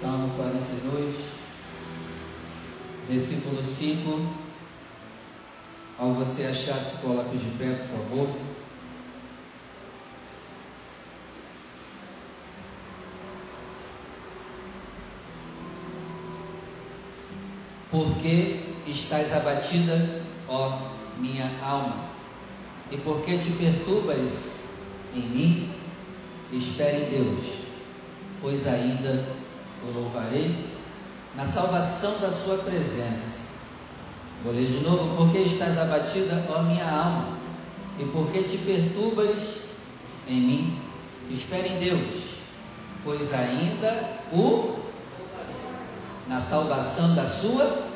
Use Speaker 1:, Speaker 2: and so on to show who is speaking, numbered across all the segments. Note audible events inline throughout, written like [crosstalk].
Speaker 1: Salmo 42, versículo 5. Ao você achar, se coloque de pé, por favor. Porque estás abatida, ó minha alma, e porque te perturbas em mim, espere em Deus, pois ainda louvarei na salvação da sua presença. Vou ler de novo, porque estás abatida, ó minha alma, e porque te perturbas em mim, espere em Deus, pois ainda o na salvação da sua.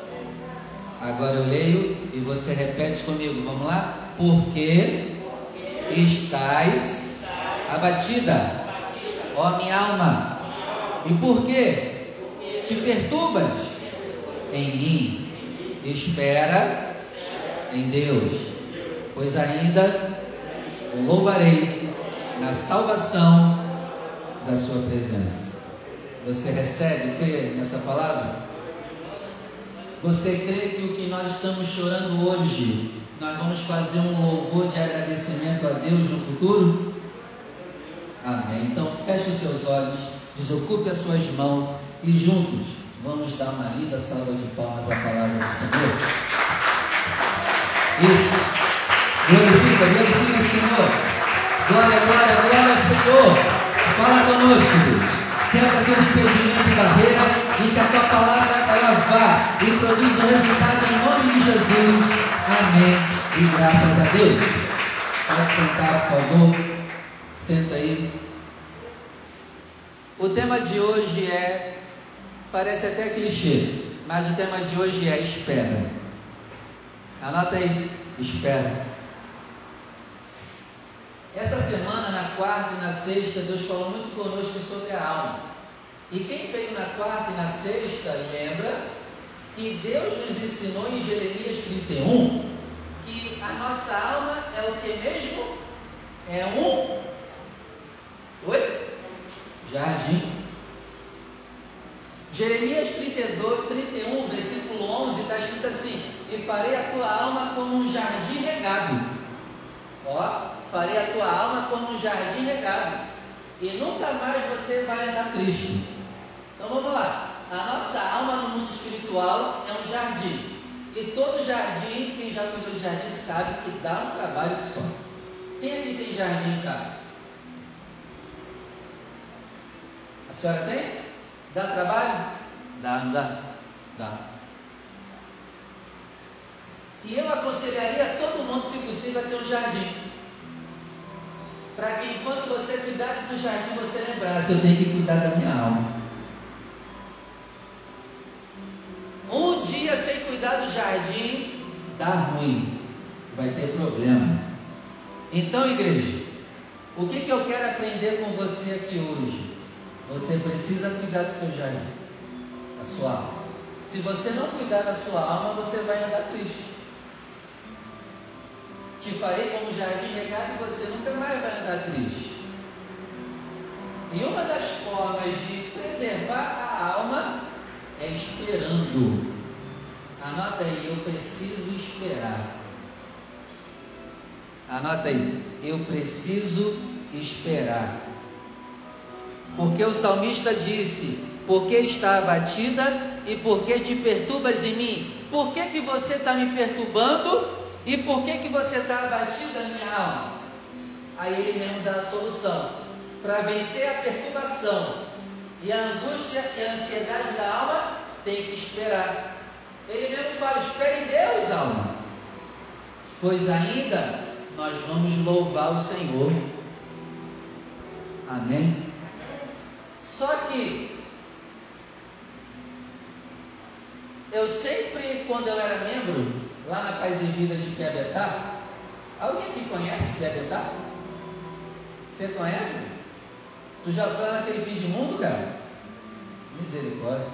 Speaker 1: Agora eu leio e você repete comigo. Vamos lá? Porque estás abatida, ó minha alma. E por que te perturbas em mim? Espera em Deus, pois ainda o louvarei na salvação da sua presença. Você recebe, crê nessa palavra? Você crê que o que nós estamos chorando hoje, nós vamos fazer um louvor de agradecimento a Deus no futuro? Amém. Então feche seus olhos, desocupe as suas mãos e juntos vamos dar uma linda salva de palmas à palavra do Senhor. Isso. Glorifica, glorifica o Senhor. Glória, glória, glória ao Senhor. Fala conosco, Deus quebra todo impedimento e barreira e que a tua palavra ela vá e produza o resultado em nome de Jesus. Amém. E graças a Deus. Pode sentar, por favor. Senta aí. O tema de hoje é, parece até clichê, mas o tema de hoje é espera. Anota aí, espera. Essa semana, na quarta e na sexta, Deus falou muito conosco sobre a alma. E quem veio na quarta e na sexta, lembra que Deus nos ensinou em Jeremias 31 que a nossa alma é o que mesmo? É um. Jardim. Jeremias 32, 31, versículo 11, está escrito assim: E farei a tua alma como um jardim regado. Ó, farei a tua alma como um jardim regado, e nunca mais você vai andar triste. Então vamos lá. A nossa alma no mundo espiritual é um jardim. E todo jardim, quem já cuidou de jardim sabe que dá um trabalho que só. Quem aqui tem jardim em casa? A senhora tem? Dá trabalho? Dá, não dá? Dá. E eu aconselharia todo mundo, se possível, a ter um jardim para que enquanto você cuidasse do jardim, você lembrasse: eu tenho que cuidar da minha alma. Um dia sem cuidar do jardim, dá ruim, vai ter problema. Então, igreja, o que, que eu quero aprender com você aqui hoje? Você precisa cuidar do seu jardim, da sua alma. Se você não cuidar da sua alma, você vai andar triste. Te farei como jardim regado e você nunca mais vai andar triste. E uma das formas de preservar a alma é esperando. Anota aí, eu preciso esperar. Anota aí, eu preciso esperar. Porque o salmista disse: Porque está abatida e porque te perturbas em mim? Por que, que você está me perturbando e por que, que você está abatido a minha alma? Aí ele mesmo dá a solução. Para vencer a perturbação e a angústia e a ansiedade da alma, tem que esperar. Ele mesmo fala: espere em Deus, alma. Pois ainda nós vamos louvar o Senhor. Amém? Só que eu sempre, quando eu era membro, lá na Paz e Vida de Piabetá. Alguém aqui conhece Piabetá? Você conhece? Tu já foi naquele fim de mundo, cara? Misericórdia.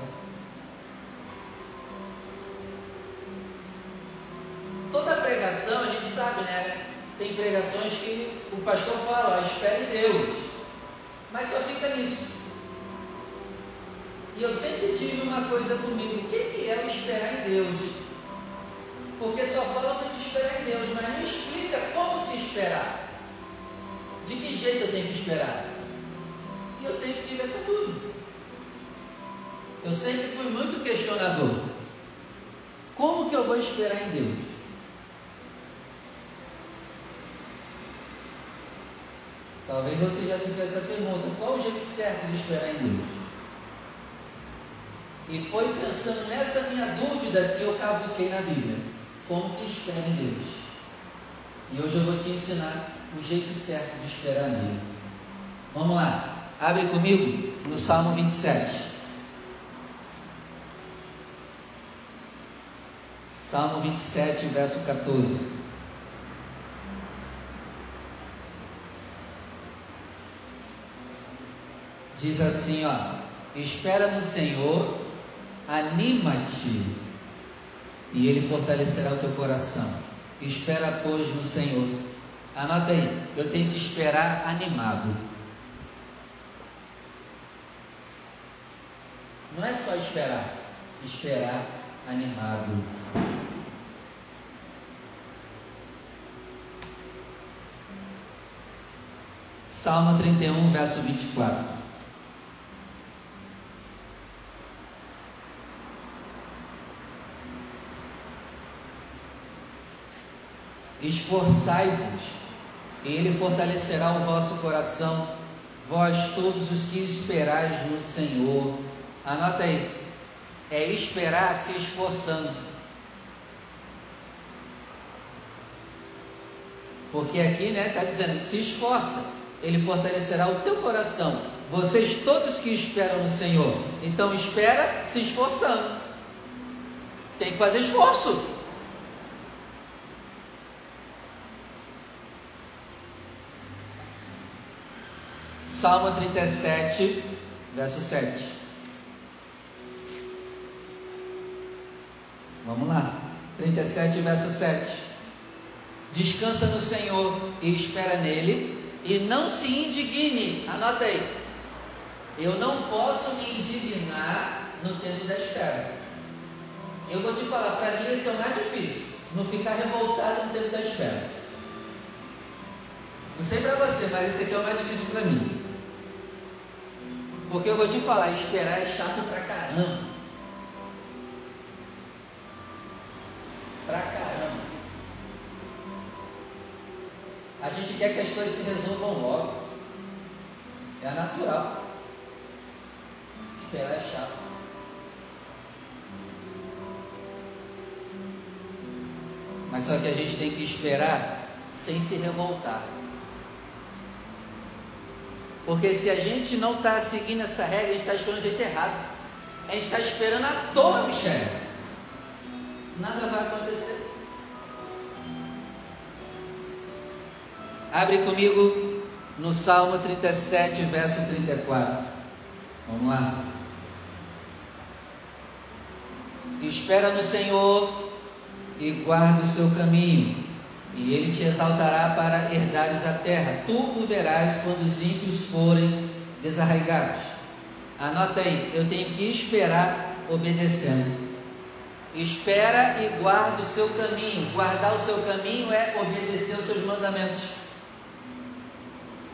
Speaker 1: Toda pregação, a gente sabe, né? Tem pregações que o pastor fala, espere em Deus. Mas só fica nisso. E eu sempre tive uma coisa comigo: o que é o esperar em Deus? Porque só fala para gente esperar em Deus, mas não explica como se esperar. De que jeito eu tenho que esperar? E eu sempre tive essa dúvida. Eu sempre fui muito questionador. Como que eu vou esperar em Deus? Talvez você já se fez essa pergunta: qual o jeito certo de esperar em Deus? E foi pensando nessa minha dúvida que eu cavuquei na Bíblia. Como que espera em Deus? E hoje eu vou te ensinar o jeito certo de esperar nele. Vamos lá, abre comigo no Salmo 27. Salmo 27, verso 14. Diz assim, ó: Espera no Senhor, anima-te, e Ele fortalecerá o teu coração. Espera, pois, no Senhor. Anota aí, eu tenho que esperar animado. Não é só esperar, esperar animado. Salmo 31, verso 24. Esforçai-vos, e Ele fortalecerá o vosso coração, vós todos os que esperais no Senhor. Anota aí, é esperar se esforçando. Porque aqui, né, está dizendo, se esforça, Ele fortalecerá o teu coração. Vocês todos que esperam no Senhor, então espera se esforçando. Tem que fazer esforço. Salmo 37, verso 7. Vamos lá. 37, verso 7. Descansa no Senhor e espera nele, e não se indigne. Anota aí. Eu não posso me indignar no tempo da espera. Eu vou te falar, para mim esse é o mais difícil. Não ficar revoltado no tempo da espera. Não sei para você, mas esse aqui é o mais difícil para mim. Porque eu vou te falar, esperar é chato pra caramba. Pra caramba. A gente quer que as coisas se resolvam logo. É natural. Esperar é chato. Mas só que a gente tem que esperar sem se revoltar. Porque se a gente não está seguindo essa regra, a gente está esperando do jeito errado. A gente está esperando à toa, Michel. Nada vai acontecer. Abre comigo no Salmo 37, verso 34. Vamos lá. Espera no Senhor e guarda o seu caminho e ele te exaltará para herdares a terra. Tu o verás quando os ímpios forem desarraigados. Anota aí, eu tenho que esperar obedecendo. Espera e guarda o seu caminho. Guardar o seu caminho é obedecer os seus mandamentos.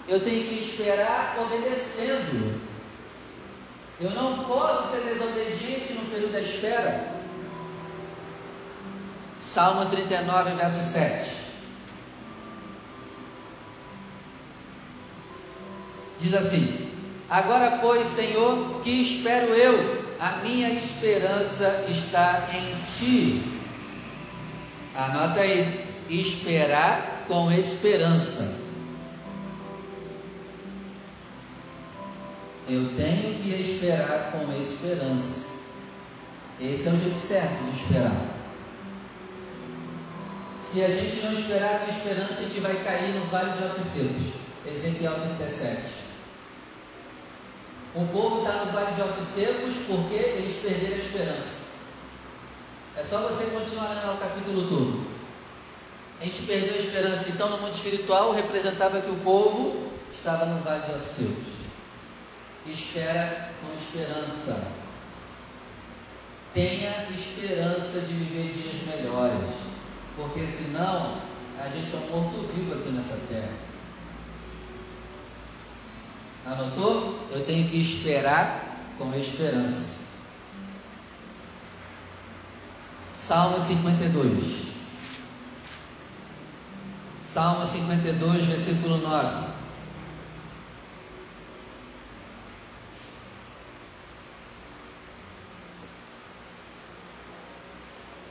Speaker 1: Eu tenho que esperar obedecendo. Eu não posso ser desobediente no período da espera. Salmo 39, verso 7. Diz assim: Agora, pois, Senhor, que espero eu? A minha esperança está em ti. Anota aí: esperar com esperança. Eu tenho que esperar com esperança. Esse é o jeito certo de esperar. Se a gente não esperar com esperança, a gente vai cair no vale de ossos secos. Ezequiel 37. O povo está no vale de ossos secos porque eles perderam a esperança. É só você continuar lendo o capítulo todo. A gente perdeu a esperança. Então, no mundo espiritual, representava que o povo estava no vale de ossos secos. Espera com esperança. tenha esperança de viver dias melhores, porque senão a gente é um morto-vivo aqui nessa terra. Anotou? Eu tenho que esperar com esperança. Salmo 52. Salmo 52, versículo 9.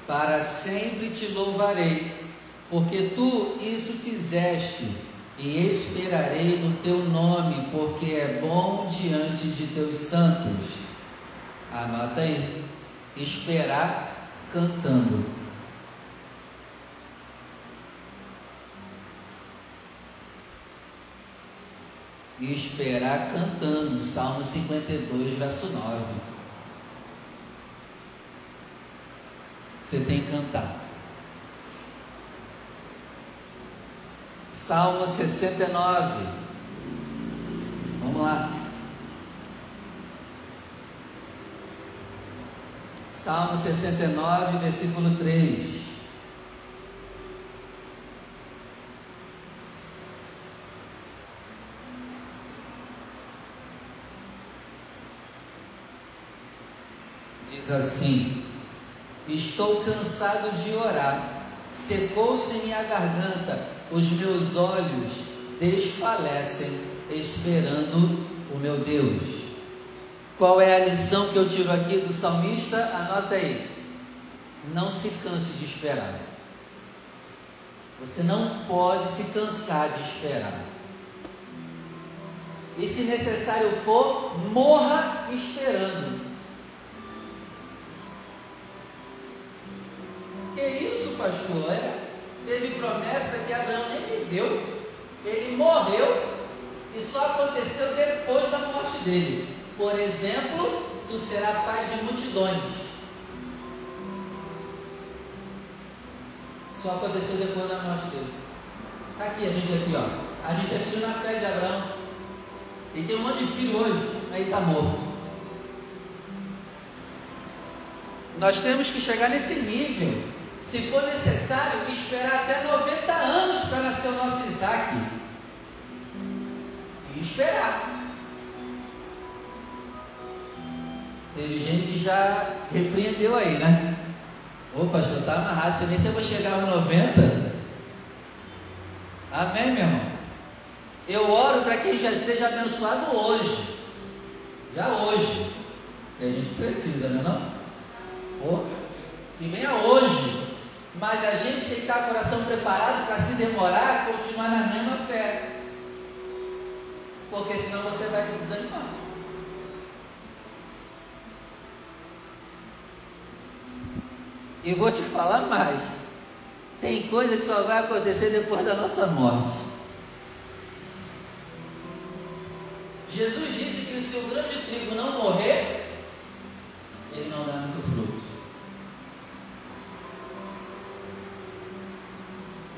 Speaker 1: Para sempre te louvarei, porque tu isso fizeste, e esperarei no teu nome, porque é bom diante de teus santos. Anota aí, esperar cantando. Esperar cantando, Salmo 52, verso 9. Você tem que cantar. Salmo 69. Vamos lá. Salmo 69, versículo 3. Diz assim: Estou cansado de orar, secou-se minha garganta, os meus olhos desfalecem, esperando o meu Deus. Qual é a lição que eu tiro aqui do salmista? Anota aí. Não se canse de esperar. Você não pode se cansar de esperar. E se necessário for, morra esperando. Que isso, pastor? É? Teve promessa que Abraão nem viveu. Ele morreu e só aconteceu depois da morte dele. Por exemplo, tu serás pai de multidões. Só aconteceu depois da morte dele. Está aqui, a gente aqui, ó. A gente é filho na fé de Abraão. Ele tem um monte de filho hoje, aí está morto. Nós temos que chegar nesse nível. Se for necessário, esperar até 90 anos para nascer o nosso Isaac. E esperar. Teve gente que já repreendeu aí, né? Ô pastor, tá amarrado, você nem se eu vou chegar aos 90. Amém, meu irmão? Eu oro para que já seja abençoado hoje. Já hoje. Que a gente precisa, não é não? Pô, que venha hoje. Mas a gente tem que estar com o coração preparado para se demorar, continuar na mesma fé. Porque senão você vai desanimar. E vou te falar mais. Tem coisa que só vai acontecer depois da nossa morte. Jesus disse que se o grão de trigo não morrer, ele não dá muito fruto.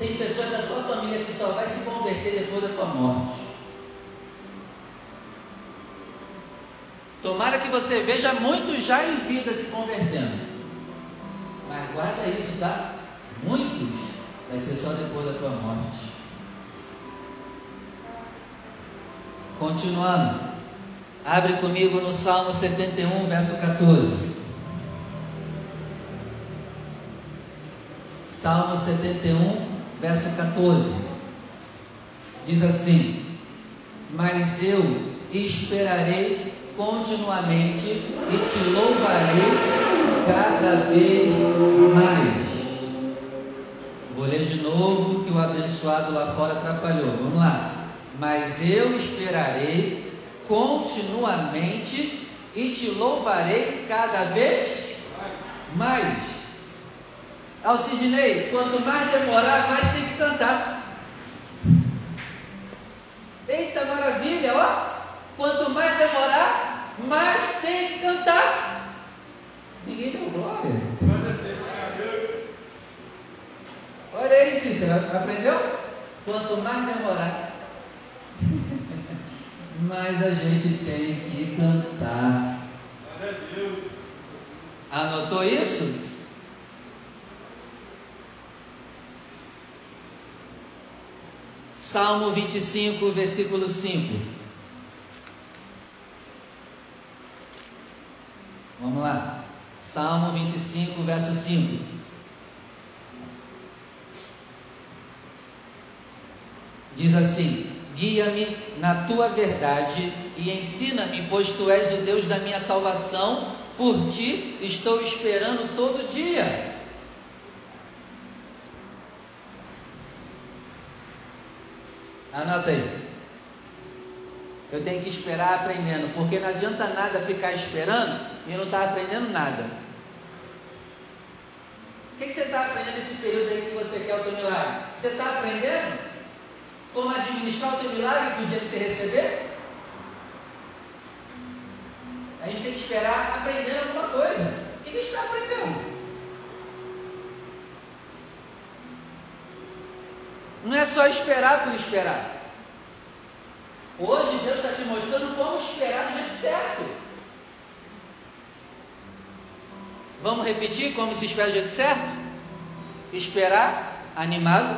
Speaker 1: Tem pessoas da sua família que só vai se converter depois da tua morte. Tomara que você veja muitos já em vida se convertendo. Mas guarda isso, tá? Muitos vai ser só depois da tua morte. Continuando. Abre comigo no Salmo 71, verso 14. Salmo 71, verso 14. Diz assim: Mas eu esperarei continuamente e te louvarei cada vez mais. Vou ler de novo que o abençoado lá fora atrapalhou. Vamos lá. Mas eu esperarei continuamente e te louvarei cada vez mais. Alcidinei, quanto mais demorar, mais tem que cantar. Eita maravilha, ó! Quanto mais demorar, mais tem que cantar. Ninguém deu glória. Olha aí, Cícero, aprendeu? Quanto mais demorar, [laughs] mais a gente tem que cantar. Anotou isso? Salmo 25, versículo 5. Vamos lá. Salmo 25, verso 5. Diz assim: Guia-me na tua verdade e ensina-me, pois tu és o Deus da minha salvação por ti estou esperando todo dia. Anota aí. Eu tenho que esperar aprendendo, porque não adianta nada ficar esperando e não estar tá aprendendo nada. O que, que você está aprendendo nesse período aí que você quer o teu milagre? Você está aprendendo como administrar o teu milagre do dia que você receber? A gente tem que esperar aprendendo alguma coisa. O que a gente está aprendendo? Não é só esperar por esperar. Hoje Deus está te mostrando como esperar do jeito certo. Vamos repetir como se espera do jeito certo? Esperar animado,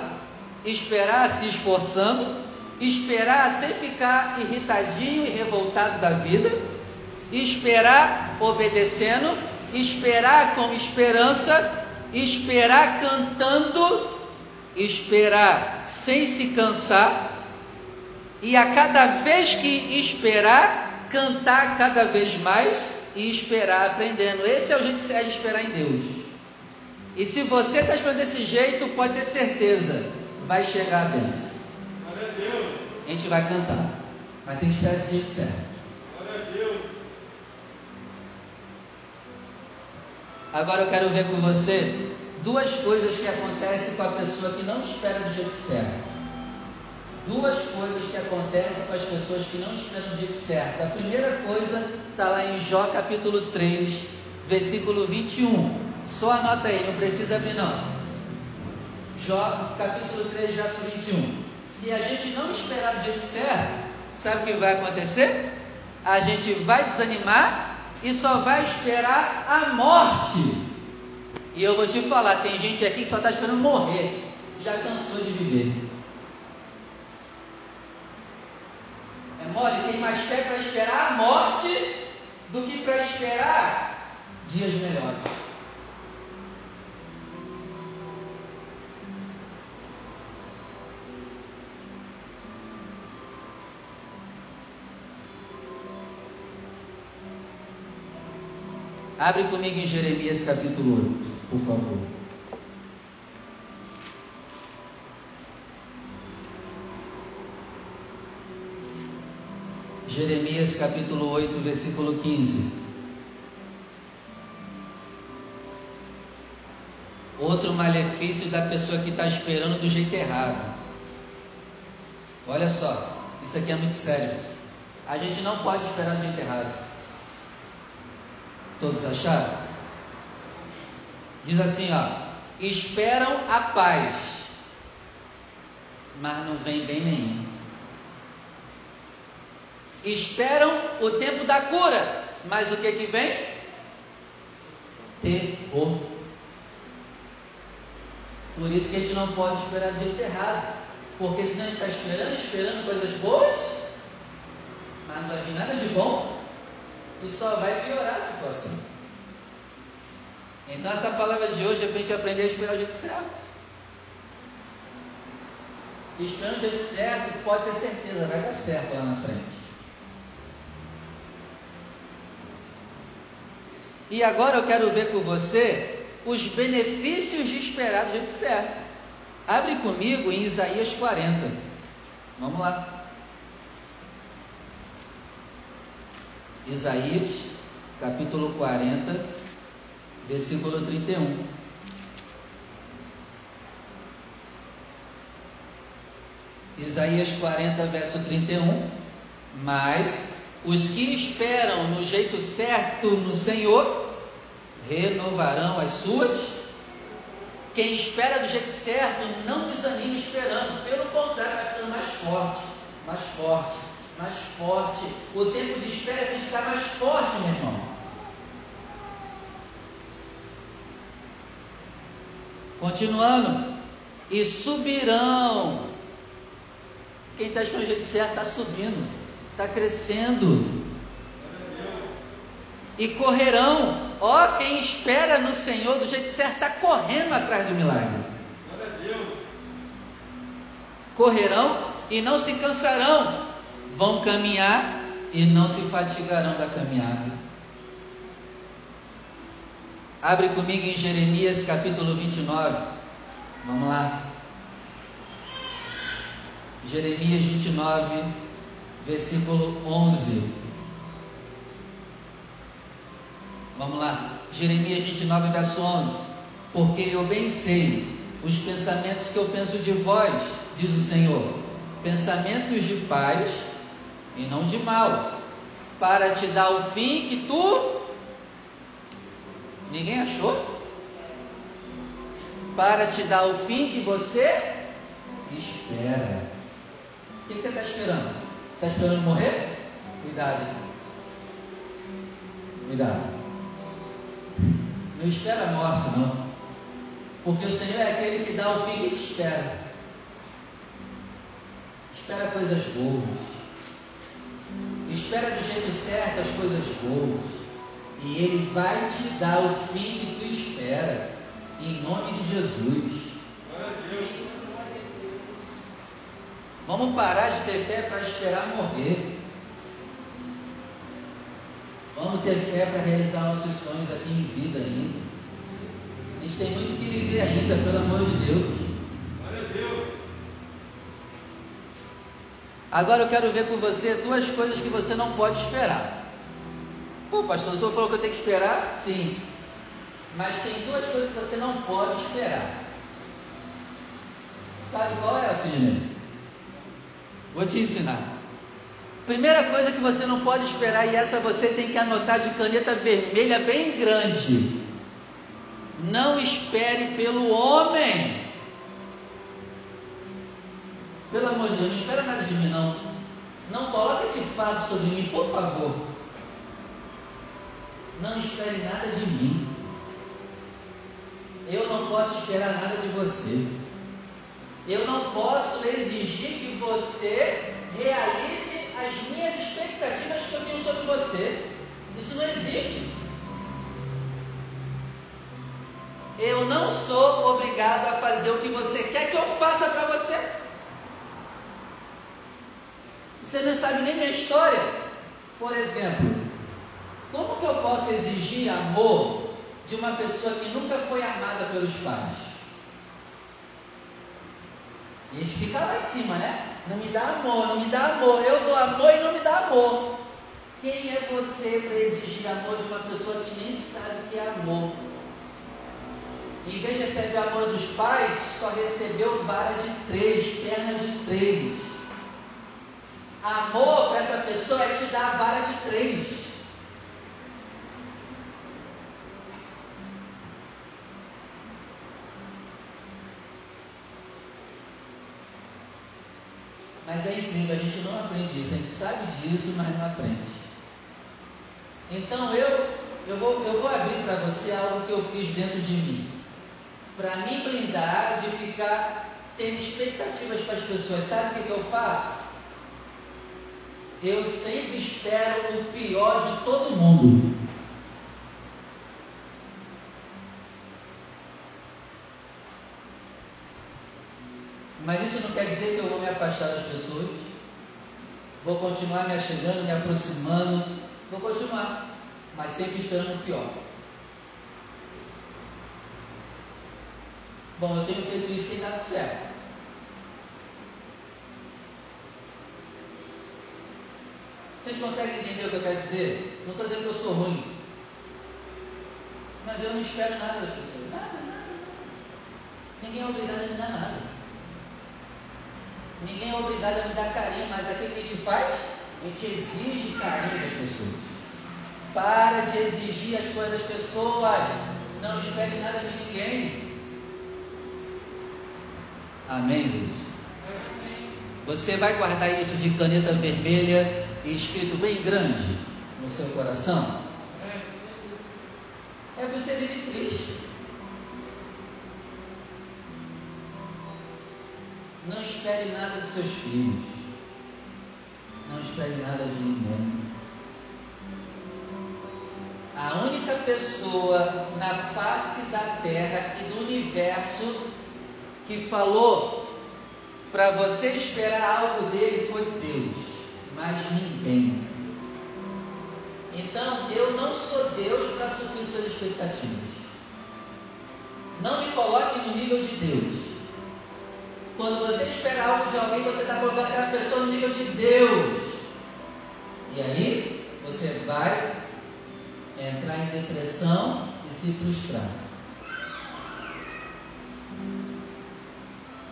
Speaker 1: esperar se esforçando, esperar sem ficar irritadinho e revoltado da vida esperar obedecendo, esperar com esperança, esperar cantando, esperar sem se cansar, e a cada vez que esperar, cantar cada vez mais e esperar aprendendo. Esse é o jeito certo de esperar em Deus. E se você está esperando desse jeito, pode ter certeza, vai chegar a bênção. A gente vai cantar, mas tem que esperar desse jeito certo. Agora eu quero ver com você duas coisas que acontecem com a pessoa que não espera do jeito certo. Duas coisas que acontecem com as pessoas que não esperam do jeito certo. A primeira coisa está lá em Jó capítulo 3, versículo 21. Só anota aí, não precisa abrir não. Jó capítulo 3, verso 21. Se a gente não esperar do jeito certo, sabe o que vai acontecer? A gente vai desanimar e só vai esperar a morte. E eu vou te falar, tem gente aqui que só está esperando morrer, já cansou de viver. Mole, tem mais fé para esperar a morte do que para esperar dias melhores. Abre comigo em Jeremias capítulo 8, por favor. Jeremias capítulo 8, versículo 15. Outro malefício da pessoa que está esperando do jeito errado. Olha só, isso aqui é muito sério. A gente não pode esperar do jeito errado. Todos acharam? Diz assim, ó: esperam a paz, mas não vem bem nenhum. Esperam o tempo da cura, mas o que que vem? Terror. Por isso que a gente não pode esperar do jeito errado. Porque senão a gente está esperando, esperando coisas boas, mas não vai vir nada de bom e só vai piorar a situação. Então essa palavra de hoje é para a gente aprender a esperar o jeito certo. E esperando o jeito certo, pode ter certeza, vai dar certo lá na frente. E agora eu quero ver com você os benefícios de esperar do jeito certo. Abre comigo em Isaías 40. Vamos lá. Isaías, capítulo 40, versículo 31. Isaías 40, verso 31. Mas os que esperam no jeito certo no Senhor renovarão as suas. Quem espera do jeito certo não desanima esperando, pelo contrário, vai ficando mais forte, mais forte, mais forte. O tempo de espera tem que ficar mais forte, meu irmão. Continuando. E subirão. Quem está escolhendo o jeito certo está subindo, está crescendo. E correrão. Ó, quem espera no Senhor do jeito certo está correndo atrás do milagre. Correrão e não se cansarão. Vão caminhar e não se fatigarão da caminhada. Abre comigo em Jeremias capítulo 29. Vamos lá. Jeremias 29, versículo 11. Vamos lá. Jeremias 29, verso 11. Porque eu bem sei os pensamentos que eu penso de vós, diz o Senhor, pensamentos de paz e não de mal, para te dar o fim que tu Ninguém achou? Para te dar o fim que você espera. O que você está esperando? Está esperando morrer? Cuidado. Cuidado. Não espera a morte, não. Porque o Senhor é aquele que dá o fim que te espera. Espera coisas boas. Espera do jeito certo as coisas boas. E Ele vai te dar o fim que tu espera. Em nome de Jesus. Vamos parar de ter fé para esperar morrer. Vamos ter fé para realizar nossos sonhos aqui em vida ainda. A gente tem muito que viver ainda, pelo amor de Deus. Agora eu quero ver com você duas coisas que você não pode esperar. Pô, pastor, o senhor falou que eu tenho que esperar? Sim. Mas tem duas coisas que você não pode esperar. Sabe qual é, Sidney? Vou te ensinar. Primeira coisa que você não pode esperar, e essa você tem que anotar de caneta vermelha bem grande. Não espere pelo homem. Pelo amor de Deus, não espera nada de mim, não. Não coloque esse fardo sobre mim, por favor. Não espere nada de mim. Eu não posso esperar nada de você. Eu não posso exigir que você realize as minhas expectativas que eu tenho sobre você. Isso não existe. Eu não sou obrigado a fazer o que você quer que eu faça para você. Você não sabe nem minha história. Por exemplo, como que eu posso exigir amor de uma pessoa que nunca foi amada pelos pais? E a gente fica lá em cima, né? Não me dá amor, não me dá amor. Eu dou amor e não me dá amor. Quem é você para exigir amor de uma pessoa que nem sabe o que é amor? Em vez de receber amor dos pais, só recebeu vara de três, perna de três. Amor para essa pessoa é te dar a vara de três. Mas é incrível, a gente não aprende isso, a gente sabe disso, mas não aprende. Então eu, eu, vou, eu vou abrir para você algo que eu fiz dentro de mim. Para me blindar de ficar tendo expectativas para as pessoas. Sabe o que, que eu faço? Eu sempre espero o pior de todo mundo. Mas isso não quer dizer que eu vou me afastar das pessoas. Vou continuar me achegando, me aproximando. Vou continuar, mas sempre esperando o pior. Bom, eu tenho feito isso e tem dado certo. Vocês conseguem entender o que eu quero dizer? Não estou dizendo que eu sou ruim. Mas eu não espero nada das pessoas. Nada, nada. Ninguém é obrigado a me dar nada. Ninguém é obrigado a me dar carinho, mas aquilo que a gente faz, a gente exige carinho das pessoas. Para de exigir as coisas das pessoas. Não espere nada de ninguém. Amém, Deus? Você vai guardar isso de caneta vermelha e escrito bem grande no seu coração? É você vive triste. Não espere nada dos seus filhos. Não espere nada de ninguém. A única pessoa na face da terra e do universo que falou para você esperar algo dele foi Deus, mas ninguém. Então, eu não sou Deus para suprir suas expectativas. Não me coloque no nível de Deus. Quando você espera algo de alguém, você está colocando aquela pessoa no nível de Deus. E aí, você vai entrar em depressão e se frustrar.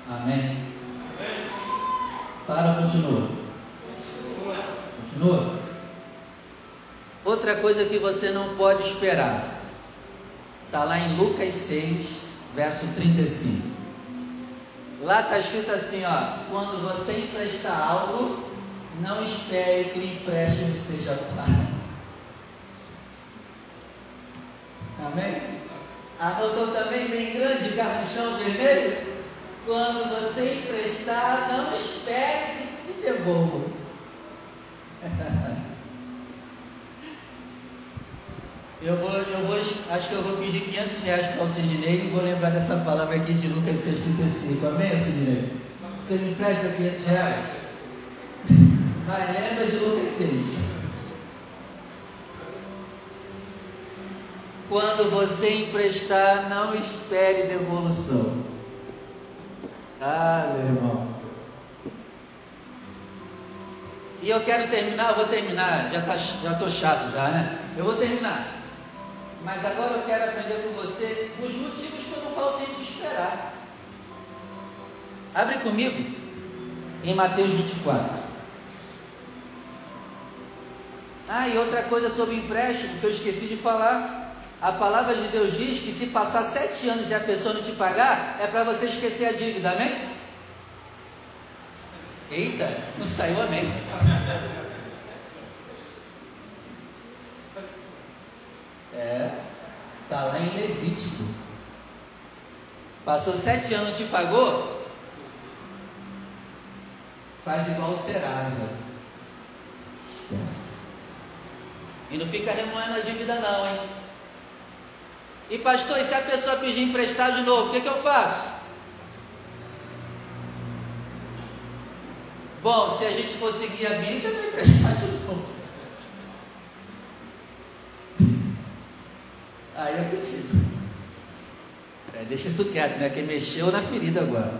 Speaker 1: Amém? Amém. Para ou continua? Continua. Continua. Outra coisa que você não pode esperar. Está lá em Lucas 6, verso 35. Lá está escrito assim, ó, quando você emprestar algo, não espere que o empréstimo seja pago. Amém? Anotou também bem grande, garranchão vermelho? Quando você emprestar, não espere que se devolva. [laughs] Eu vou, eu vou, acho que eu vou pedir 500 reais para o Sidney e vou lembrar dessa palavra aqui de Lucas 6,35. Amém, Sidney? Você me empresta 500 reais? [laughs] Mas lembra de Lucas 6. Quando você emprestar, não espere devolução. Ah, meu irmão. E eu quero terminar, eu vou terminar, já tá, já estou chato já, né? Eu vou terminar. Mas agora eu quero aprender com você os motivos pelo qual eu tenho que esperar. Abre comigo em Mateus 24. Ah, e outra coisa sobre empréstimo que eu esqueci de falar. A palavra de Deus diz que se passar sete anos e a pessoa não te pagar, é para você esquecer a dívida, amém? Eita, não saiu amém. É, está lá em Levítico. Passou sete anos, te pagou? Faz igual o Serasa. Esquece. E não fica remoendo a dívida não, hein? E pastor, e se a pessoa pedir emprestado de novo, o que, que eu faço? Bom, se a gente for seguir a Bíblia, vai emprestar de novo. Aí é contigo. É, deixa isso quieto, né? Quem mexeu na ferida agora.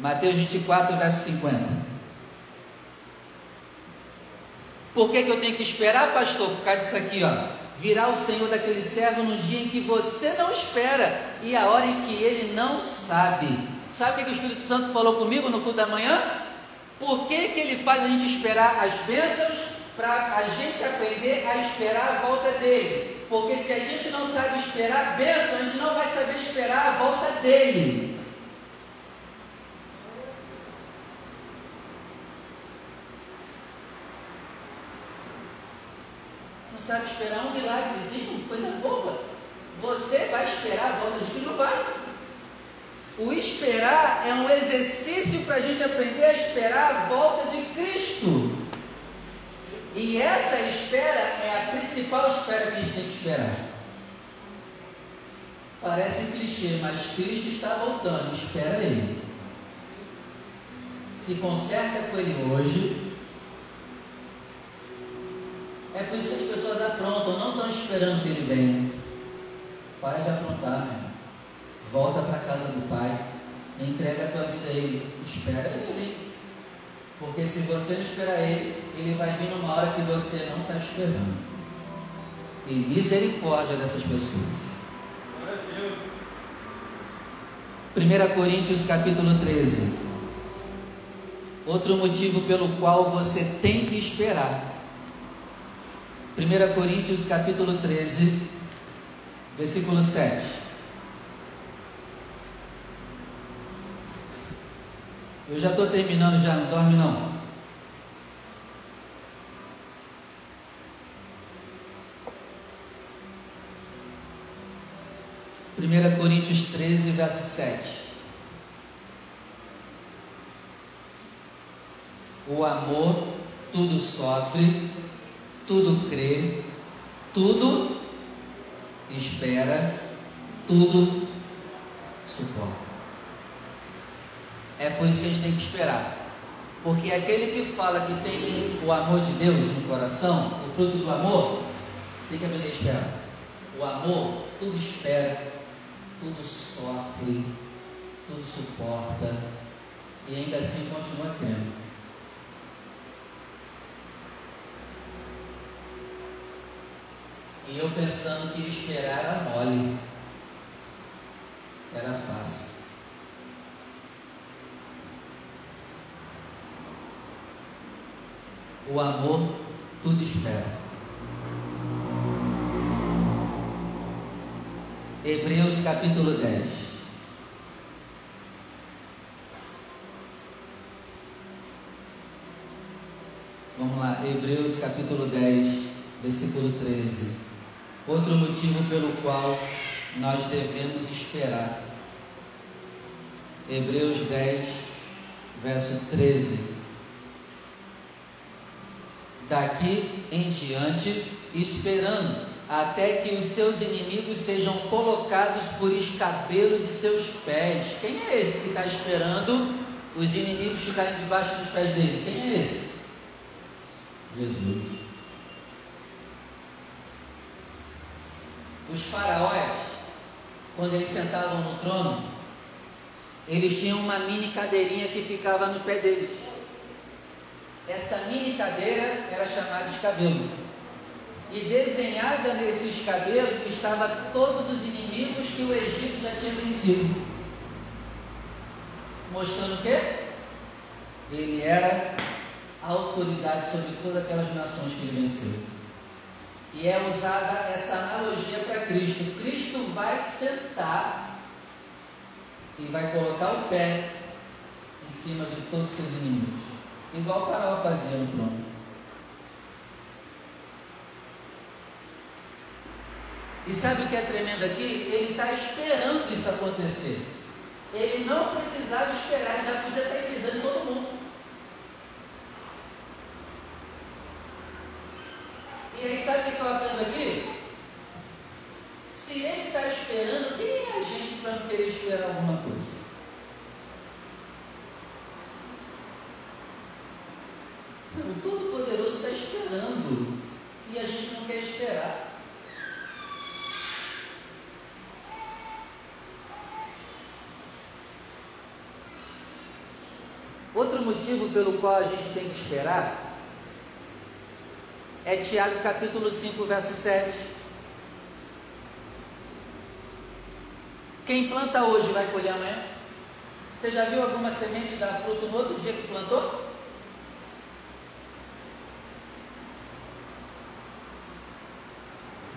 Speaker 1: Mateus 24, verso 50. Por que, que eu tenho que esperar, pastor? Por causa disso aqui, ó. Virá o Senhor daquele servo no dia em que você não espera e a hora em que ele não sabe. Sabe o que, que o Espírito Santo falou comigo no culto da manhã? Por que, que ele faz a gente esperar as bênçãos para a gente aprender a esperar a volta dele? Porque se a gente não sabe esperar a bênção, a gente não vai saber esperar a volta dele. Não sabe esperar um milagrezinho, coisa boa. Você vai esperar a volta de quem não vai. O esperar é um exercício para a gente aprender a esperar a volta de Cristo. E essa espera é a principal espera que a gente tem que esperar. Parece clichê, mas Cristo está voltando, espera Ele. Se conserta com Ele hoje. É por isso que as pessoas aprontam, não estão esperando que Ele venha. Para de aprontar, meu. Volta para a casa do Pai, entrega a tua vida a Ele, espera Ele. Porque se você não esperar Ele, Ele vai vir numa hora que você não está esperando. E misericórdia dessas pessoas. 1 Coríntios capítulo 13. Outro motivo pelo qual você tem que esperar. 1 Coríntios capítulo 13, versículo 7. Eu já estou terminando já, não dorme não. Primeira Coríntios 13, verso 7. O amor tudo sofre, tudo crê, tudo espera, tudo suporta. É por isso que a gente tem que esperar. Porque aquele que fala que tem o amor de Deus no coração, o fruto do amor, tem que aprender a esperar. O amor tudo espera, tudo sofre, tudo suporta e ainda assim continua crendo. E eu pensando que esperar era mole, era fácil. O amor tudo espera. Hebreus capítulo 10. Vamos lá, Hebreus capítulo 10, versículo 13. Outro motivo pelo qual nós devemos esperar. Hebreus 10, verso 13 daqui em diante, esperando até que os seus inimigos sejam colocados por escabelo de seus pés. Quem é esse que está esperando os inimigos ficarem debaixo dos pés dele? Quem é esse? Jesus. Os faraós, quando eles sentavam no trono, eles tinham uma mini cadeirinha que ficava no pé deles. Essa mini cadeira era chamada de cabelo. E desenhada nesses cabelos estava todos os inimigos que o Egito já tinha vencido. Mostrando o quê? Ele era a autoridade sobre todas aquelas nações que ele venceu. E é usada essa analogia para Cristo. Cristo vai sentar e vai colocar o pé em cima de todos os seus inimigos igual o faraó fazia no trono. E sabe o que é tremendo aqui? Ele está esperando isso acontecer. Ele não precisava esperar, ele já podia sair pisando em todo mundo. E aí sabe o que eu aprendo aqui? Se ele está esperando, quem é a gente para não querer esperar alguma coisa? O Todo-Poderoso está esperando e a gente não quer esperar. Outro motivo pelo qual a gente tem que esperar é Tiago capítulo 5, verso 7. Quem planta hoje vai colher amanhã? Você já viu alguma semente dar fruto no outro dia que plantou?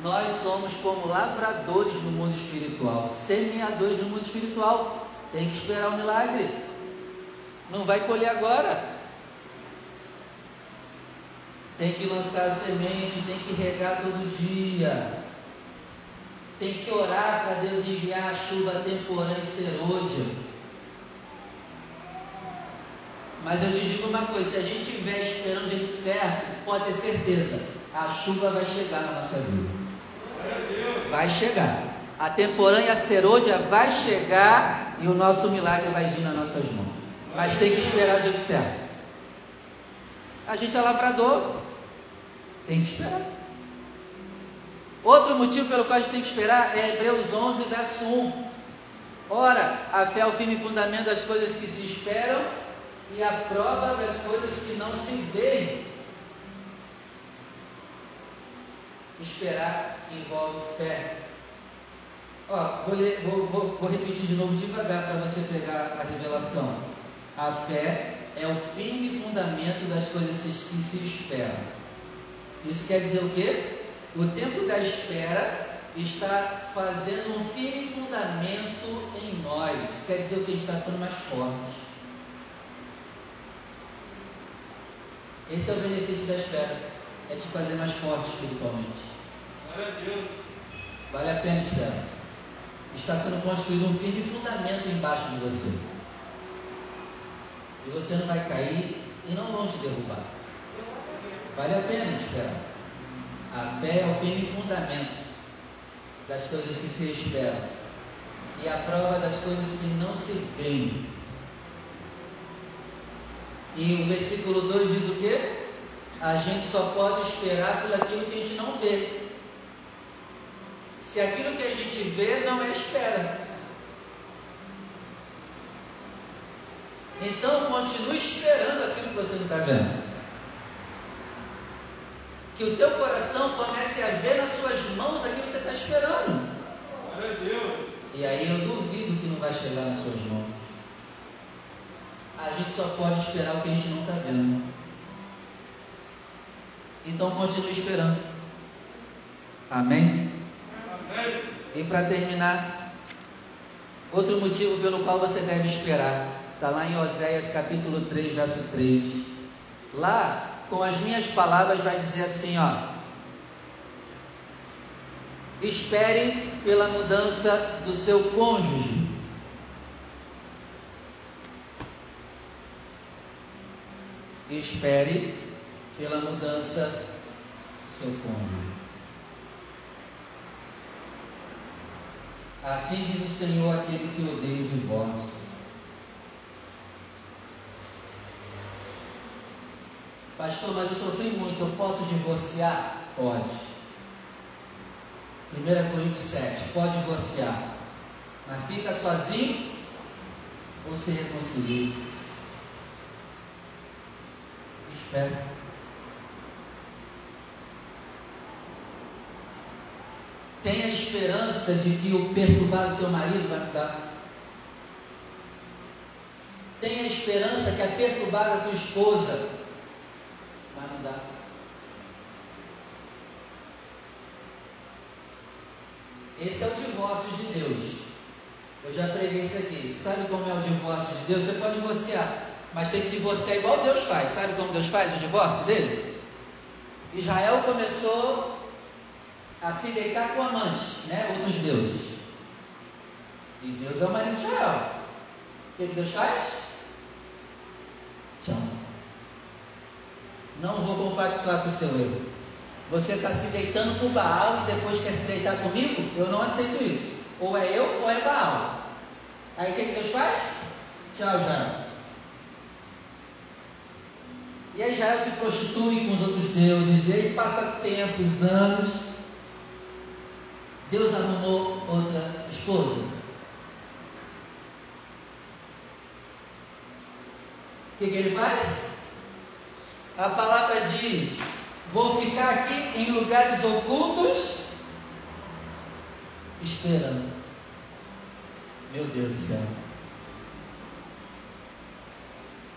Speaker 1: Nós somos como lavradores no mundo espiritual, semeadores no mundo espiritual. Tem que esperar o milagre. Não vai colher agora. Tem que lançar a semente, tem que regar todo dia. Tem que orar para Deus enviar a chuva temporã e serôdia. Mas eu te digo uma coisa: se a gente estiver esperando o jeito certo, pode ter certeza, a chuva vai chegar na nossa vida. Vai chegar. A temporânea serôdia vai chegar e o nosso milagre vai vir nas nossas mãos. Mas tem que esperar o dia certo. A gente é lavrador. Tem que esperar. Outro motivo pelo qual a gente tem que esperar é Hebreus 11, verso 1. Ora, a fé é o firme fundamento das coisas que se esperam e a prova das coisas que não se veem. Esperar envolve fé. Ó, vou, ler, vou, vou, vou repetir de novo devagar para você pegar a revelação. A fé é o firme fundamento das coisas que se esperam. Isso quer dizer o quê? O tempo da espera está fazendo um firme fundamento em nós. Isso quer dizer o que? A gente está ficando mais forte. Esse é o benefício da espera é te fazer mais forte espiritualmente. Vale a pena esperar. Está sendo construído um firme fundamento embaixo de você. E você não vai cair, e não vão te derrubar. Vale a pena esperar. A fé é o firme fundamento das coisas que se esperam e a prova das coisas que não se veem. E o versículo 2 diz o quê? A gente só pode esperar por aquilo que a gente não vê. Se aquilo que a gente vê não é espera. Então continue esperando aquilo que você não está vendo. Que o teu coração comece a ver nas suas mãos aquilo que você está esperando. E aí eu duvido que não vai chegar nas suas mãos. A gente só pode esperar o que a gente não está vendo. Então continue esperando. Amém? Amém? E para terminar, outro motivo pelo qual você deve esperar, está lá em Oséias capítulo 3, verso 3. Lá, com as minhas palavras, vai dizer assim: ó. Espere pela mudança do seu cônjuge. Espere pela mudança do seu cônjuge. Assim diz o Senhor aquele que odeia o divórcio. Pastor, mas eu sofri muito, eu posso divorciar? Pode. 1 Coríntios 7, pode divorciar. Mas fica sozinho ou se reconcilia? Espera. Tenha esperança de que o perturbado teu marido vai mudar. Tenha esperança que a perturbada tua esposa vai mudar. Esse é o divórcio de Deus. Eu já preguei isso aqui. Sabe como é o divórcio de Deus? Você pode divorciar, mas tem que divorciar igual Deus faz. Sabe como Deus faz o divórcio dele? Israel começou a se deitar com amantes, né? Outros deuses. E Deus é o marido de Israel. O que, que Deus faz? Tchau. Não vou compactuar com o seu erro. Você está se deitando com Baal e depois quer se deitar comigo? Eu não aceito isso. Ou é eu ou é Baal. Aí o que, que Deus faz? Tchau, Israel. E aí Israel se prostitui com os outros deuses, e passa tempos, anos, Deus arrumou outra esposa. O que, que ele faz? A palavra diz: Vou ficar aqui em lugares ocultos, esperando. Meu Deus do céu.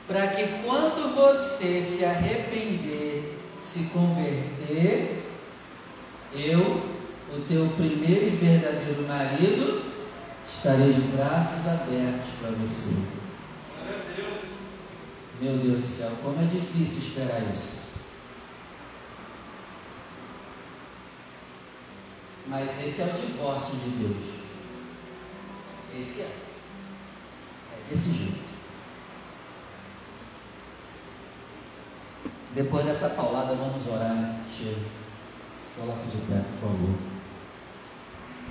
Speaker 1: Para que quando você se arrepender, se converter, eu o teu primeiro e verdadeiro marido, estarei de braços abertos para você. Meu Deus do céu, como é difícil esperar isso. Mas esse é o divórcio de Deus. Esse é. É desse jeito. Depois dessa paulada, vamos orar, né? Chega. Se coloque de pé, por favor.